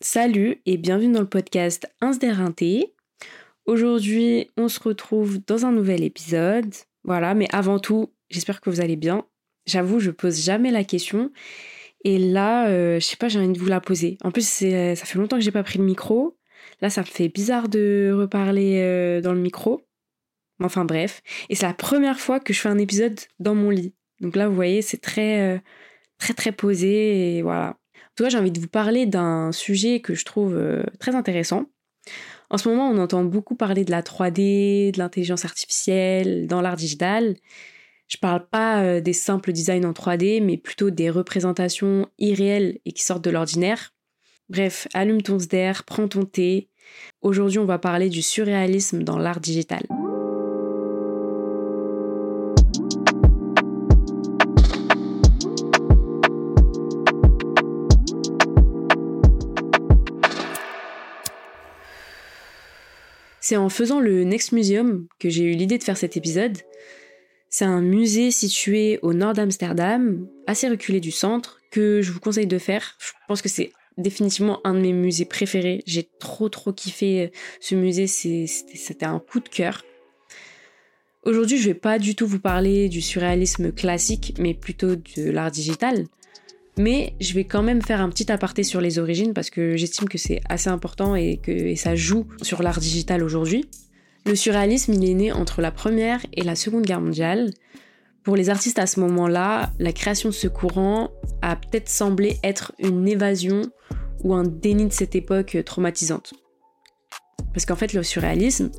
Salut et bienvenue dans le podcast Insderinté. Aujourd'hui, on se retrouve dans un nouvel épisode. Voilà, mais avant tout, j'espère que vous allez bien. J'avoue, je pose jamais la question. Et là, euh, je sais pas, j'ai envie de vous la poser. En plus, ça fait longtemps que j'ai pas pris le micro. Là, ça me fait bizarre de reparler euh, dans le micro. Enfin bref. Et c'est la première fois que je fais un épisode dans mon lit. Donc là, vous voyez, c'est très, euh, très, très posé. Et voilà. En tout cas, j'ai envie de vous parler d'un sujet que je trouve très intéressant. En ce moment, on entend beaucoup parler de la 3D, de l'intelligence artificielle, dans l'art digital. Je parle pas euh, des simples designs en 3D, mais plutôt des représentations irréelles et qui sortent de l'ordinaire. Bref, allume ton SDR, prends ton thé. Aujourd'hui, on va parler du surréalisme dans l'art digital. C'est en faisant le Next Museum que j'ai eu l'idée de faire cet épisode. C'est un musée situé au nord d'Amsterdam, assez reculé du centre, que je vous conseille de faire. Je pense que c'est définitivement un de mes musées préférés. J'ai trop trop kiffé ce musée, c'était un coup de cœur. Aujourd'hui, je vais pas du tout vous parler du surréalisme classique, mais plutôt de l'art digital. Mais je vais quand même faire un petit aparté sur les origines parce que j'estime que c'est assez important et que ça joue sur l'art digital aujourd'hui. Le surréalisme, il est né entre la Première et la Seconde Guerre mondiale. Pour les artistes à ce moment-là, la création de ce courant a peut-être semblé être une évasion ou un déni de cette époque traumatisante. Parce qu'en fait, le surréalisme,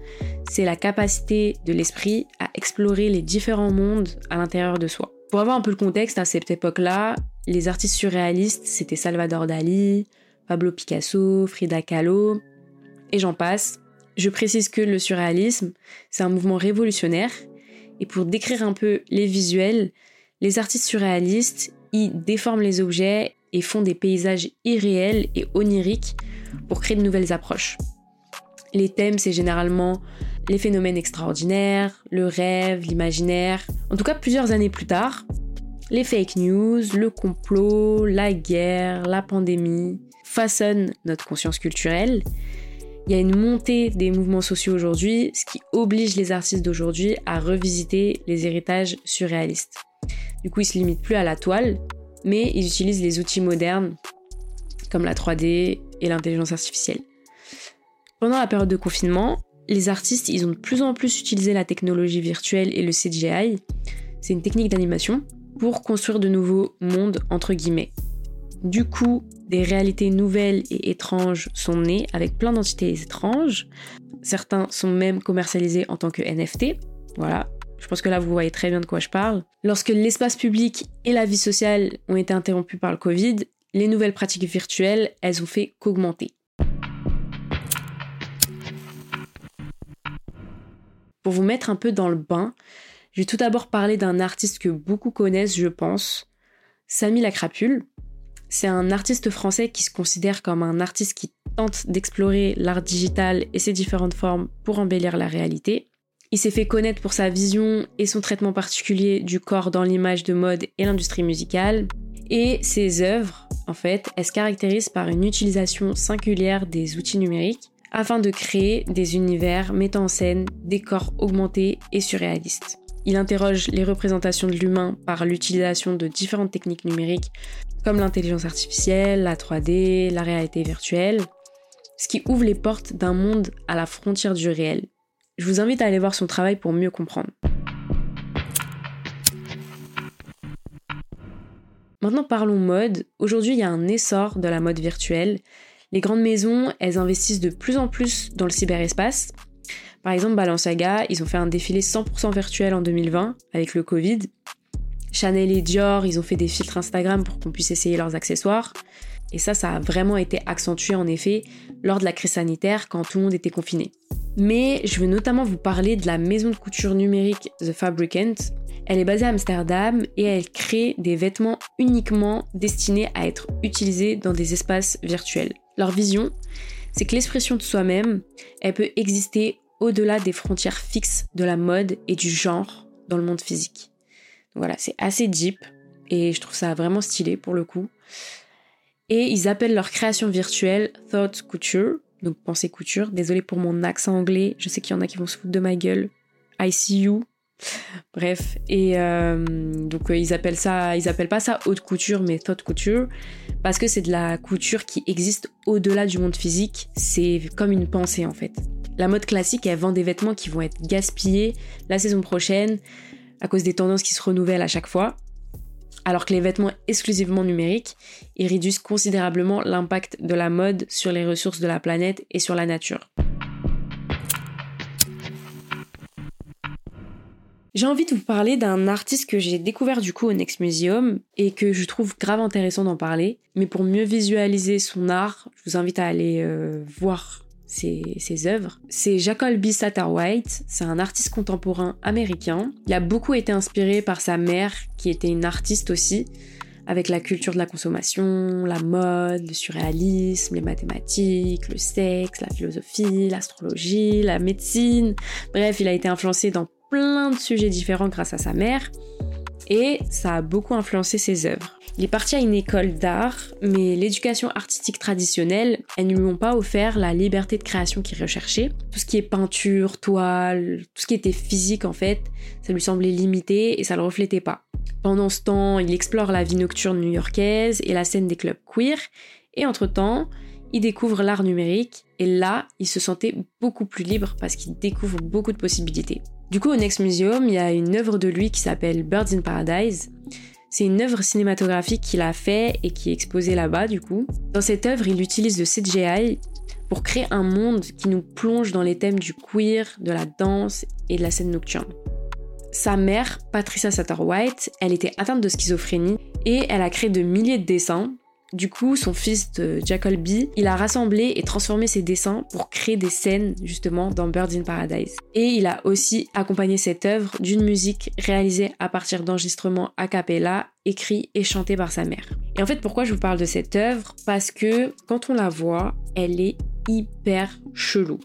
c'est la capacité de l'esprit à explorer les différents mondes à l'intérieur de soi. Pour avoir un peu le contexte, à cette époque-là, les artistes surréalistes, c'était Salvador Dali, Pablo Picasso, Frida Kahlo, et j'en passe. Je précise que le surréalisme, c'est un mouvement révolutionnaire, et pour décrire un peu les visuels, les artistes surréalistes y déforment les objets et font des paysages irréels et oniriques pour créer de nouvelles approches. Les thèmes, c'est généralement les phénomènes extraordinaires, le rêve, l'imaginaire. En tout cas, plusieurs années plus tard, les fake news, le complot, la guerre, la pandémie façonnent notre conscience culturelle. Il y a une montée des mouvements sociaux aujourd'hui, ce qui oblige les artistes d'aujourd'hui à revisiter les héritages surréalistes. Du coup, ils se limitent plus à la toile, mais ils utilisent les outils modernes comme la 3D et l'intelligence artificielle. Pendant la période de confinement, les artistes, ils ont de plus en plus utilisé la technologie virtuelle et le CGI. C'est une technique d'animation pour construire de nouveaux mondes entre guillemets. Du coup, des réalités nouvelles et étranges sont nées avec plein d'entités étranges. Certains sont même commercialisés en tant que NFT. Voilà, je pense que là vous voyez très bien de quoi je parle. Lorsque l'espace public et la vie sociale ont été interrompus par le Covid, les nouvelles pratiques virtuelles, elles ont fait qu'augmenter. Pour vous mettre un peu dans le bain, je vais tout d'abord parler d'un artiste que beaucoup connaissent, je pense, Samy Lacrapule. C'est un artiste français qui se considère comme un artiste qui tente d'explorer l'art digital et ses différentes formes pour embellir la réalité. Il s'est fait connaître pour sa vision et son traitement particulier du corps dans l'image de mode et l'industrie musicale. Et ses œuvres, en fait, elles se caractérisent par une utilisation singulière des outils numériques afin de créer des univers mettant en scène des corps augmentés et surréalistes. Il interroge les représentations de l'humain par l'utilisation de différentes techniques numériques comme l'intelligence artificielle, la 3D, la réalité virtuelle, ce qui ouvre les portes d'un monde à la frontière du réel. Je vous invite à aller voir son travail pour mieux comprendre. Maintenant parlons mode. Aujourd'hui, il y a un essor de la mode virtuelle les grandes maisons, elles investissent de plus en plus dans le cyberespace. Par exemple, Balenciaga, ils ont fait un défilé 100% virtuel en 2020 avec le Covid. Chanel et Dior, ils ont fait des filtres Instagram pour qu'on puisse essayer leurs accessoires. Et ça, ça a vraiment été accentué en effet lors de la crise sanitaire quand tout le monde était confiné. Mais je veux notamment vous parler de la maison de couture numérique The Fabricant. Elle est basée à Amsterdam et elle crée des vêtements uniquement destinés à être utilisés dans des espaces virtuels. Leur vision, c'est que l'expression de soi-même, elle peut exister au-delà des frontières fixes de la mode et du genre dans le monde physique. voilà, c'est assez deep et je trouve ça vraiment stylé pour le coup. Et ils appellent leur création virtuelle Thought Couture, donc pensée couture. Désolé pour mon accent anglais, je sais qu'il y en a qui vont se foutre de ma gueule. I see you. Bref, et euh, donc euh, ils appellent ça, ils appellent pas ça haute couture, mais thought couture, parce que c'est de la couture qui existe au-delà du monde physique. C'est comme une pensée en fait. La mode classique, elle vend des vêtements qui vont être gaspillés la saison prochaine à cause des tendances qui se renouvellent à chaque fois. Alors que les vêtements exclusivement numériques, ils réduisent considérablement l'impact de la mode sur les ressources de la planète et sur la nature. J'ai envie de vous parler d'un artiste que j'ai découvert du coup au Next Museum et que je trouve grave intéressant d'en parler. Mais pour mieux visualiser son art, je vous invite à aller euh, voir ses, œuvres. C'est Jacoby Satterwhite, c'est un artiste contemporain américain. Il a beaucoup été inspiré par sa mère, qui était une artiste aussi, avec la culture de la consommation, la mode, le surréalisme, les mathématiques, le sexe, la philosophie, l'astrologie, la médecine. Bref, il a été influencé dans plein de sujets différents grâce à sa mère et ça a beaucoup influencé ses œuvres. Il est parti à une école d'art, mais l'éducation artistique traditionnelle, elles ne lui ont pas offert la liberté de création qu'il recherchait. Tout ce qui est peinture, toile, tout ce qui était physique en fait, ça lui semblait limité et ça le reflétait pas. Pendant ce temps, il explore la vie nocturne new-yorkaise et la scène des clubs queer, et entre-temps, il découvre l'art numérique, et là, il se sentait beaucoup plus libre parce qu'il découvre beaucoup de possibilités. Du coup, au Next Museum, il y a une œuvre de lui qui s'appelle Birds in Paradise. C'est une œuvre cinématographique qu'il a fait et qui est exposée là-bas, du coup. Dans cette œuvre, il utilise le CGI pour créer un monde qui nous plonge dans les thèmes du queer, de la danse et de la scène nocturne. Sa mère, Patricia Satterwhite, elle était atteinte de schizophrénie et elle a créé de milliers de dessins du coup, son fils de Jacoby, il a rassemblé et transformé ses dessins pour créer des scènes justement dans Birds in Paradise. Et il a aussi accompagné cette œuvre d'une musique réalisée à partir d'enregistrements a cappella, écrits et chantés par sa mère. Et en fait, pourquoi je vous parle de cette œuvre? Parce que quand on la voit, elle est hyper chelou.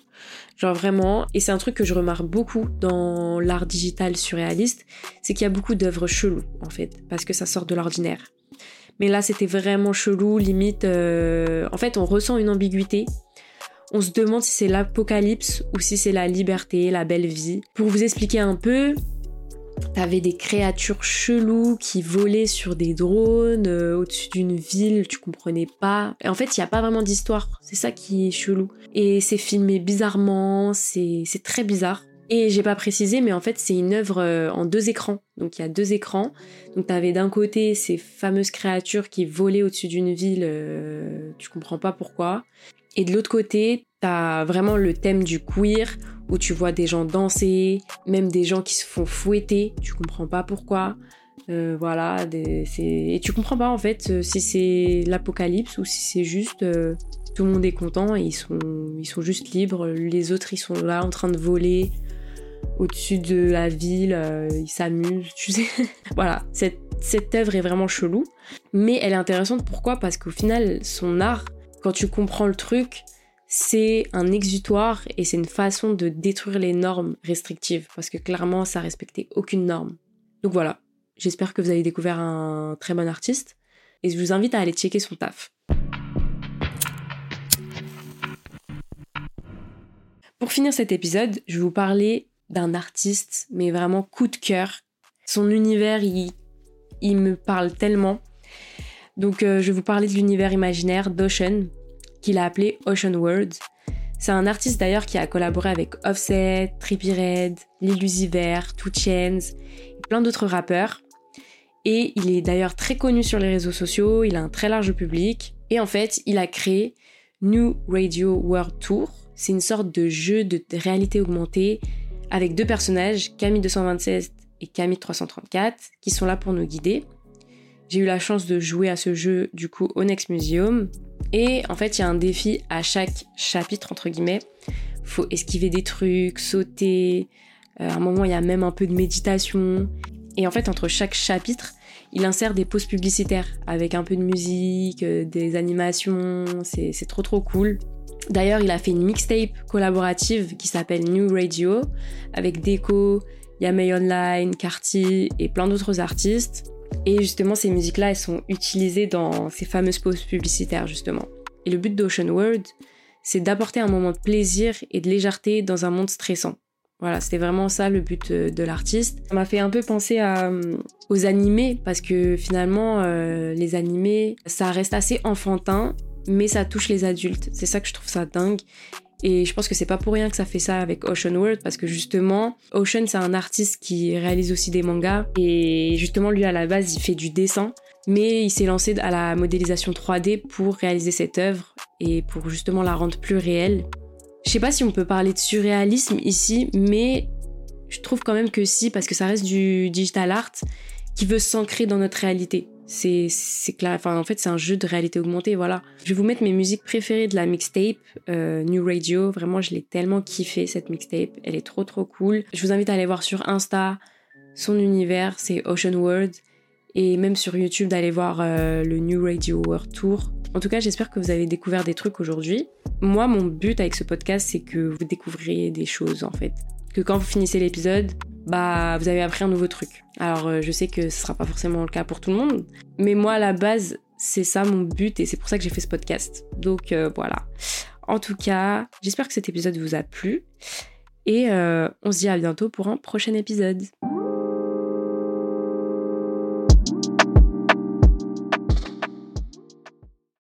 Genre vraiment, et c'est un truc que je remarque beaucoup dans l'art digital surréaliste, c'est qu'il y a beaucoup d'œuvres cheloues en fait, parce que ça sort de l'ordinaire. Mais là, c'était vraiment chelou, limite. Euh, en fait, on ressent une ambiguïté. On se demande si c'est l'apocalypse ou si c'est la liberté, la belle vie. Pour vous expliquer un peu, T'avais des créatures cheloues qui volaient sur des drones euh, au-dessus d'une ville, tu comprenais pas. Et en fait, il n'y a pas vraiment d'histoire. C'est ça qui est chelou. Et c'est filmé bizarrement, c'est très bizarre. Et j'ai pas précisé, mais en fait, c'est une œuvre euh, en deux écrans. Donc il y a deux écrans. Donc t'avais d'un côté ces fameuses créatures qui volaient au-dessus d'une ville, euh, tu comprends pas pourquoi. Et de l'autre côté, t'as vraiment le thème du queer, où tu vois des gens danser, même des gens qui se font fouetter, tu comprends pas pourquoi. Euh, voilà, et tu comprends pas en fait si c'est l'apocalypse ou si c'est juste tout le monde est content et ils sont, ils sont juste libres, les autres ils sont là en train de voler, au-dessus de la ville, euh, il s'amuse, tu sais. voilà, cette, cette œuvre est vraiment chelou, mais elle est intéressante pourquoi? Parce qu'au final, son art, quand tu comprends le truc, c'est un exutoire et c'est une façon de détruire les normes restrictives, parce que clairement, ça respectait aucune norme. Donc voilà, j'espère que vous avez découvert un très bon artiste, et je vous invite à aller checker son taf. Pour finir cet épisode, je vais vous parler d'un artiste, mais vraiment coup de cœur. Son univers, il, il me parle tellement. Donc euh, je vais vous parler de l'univers imaginaire d'Ocean, qu'il a appelé Ocean World. C'est un artiste d'ailleurs qui a collaboré avec Offset, Trippie Red, Lil Uzi Vert, Two Chains et plein d'autres rappeurs. Et il est d'ailleurs très connu sur les réseaux sociaux, il a un très large public. Et en fait, il a créé New Radio World Tour. C'est une sorte de jeu de réalité augmentée avec deux personnages, Camille 226 et Camille 334, qui sont là pour nous guider. J'ai eu la chance de jouer à ce jeu du coup au Next Museum. Et en fait, il y a un défi à chaque chapitre, entre guillemets. Faut esquiver des trucs, sauter. Euh, à un moment, il y a même un peu de méditation. Et en fait, entre chaque chapitre, il insère des pauses publicitaires avec un peu de musique, euh, des animations. C'est trop trop cool. D'ailleurs, il a fait une mixtape collaborative qui s'appelle New Radio avec Deco, Yamei Online, Carty et plein d'autres artistes. Et justement, ces musiques-là, elles sont utilisées dans ces fameuses pauses publicitaires, justement. Et le but d'Ocean World, c'est d'apporter un moment de plaisir et de légèreté dans un monde stressant. Voilà, c'était vraiment ça le but euh, de, l'artiste. Ça m'a fait un peu penser euh, aux animés, parce que finalement, euh, les animés, ça reste assez enfantin, mais ça touche les adultes. C'est ça que je trouve ça dingue. Et je pense que c'est pas pour rien que ça fait ça avec Ocean World parce que justement, Ocean c'est un artiste qui réalise aussi des mangas et justement lui à la base il fait du dessin mais il s'est lancé à la modélisation 3D pour réaliser cette œuvre et pour justement la rendre plus réelle. Je sais pas si on peut parler de surréalisme ici, mais je trouve quand même que si parce que ça reste du digital art qui veut s'ancrer dans notre réalité. C'est c'est clair, enfin en fait c'est un jeu de réalité augmentée, voilà. Je vais vous mettre mes musiques préférées de la mixtape euh, New Radio. Vraiment, je l'ai tellement kiffé cette mixtape. Elle est trop trop cool. Je vous invite à aller voir sur Insta son univers, c'est Ocean World, et même sur YouTube d'aller voir euh, le New Radio World Tour. En tout cas, j'espère que vous avez découvert des trucs aujourd'hui. Moi, mon but avec ce podcast, c'est que vous découvriez des choses en fait. Que quand vous finissez l'épisode, bah vous avez appris un nouveau truc. Alors euh, je sais que ce sera pas forcément le cas pour tout le monde, mais moi à la base c'est ça mon but et c'est pour ça que j'ai fait ce podcast. Donc euh, voilà. En tout cas, j'espère que cet épisode vous a plu et euh, on se dit à bientôt pour un prochain épisode.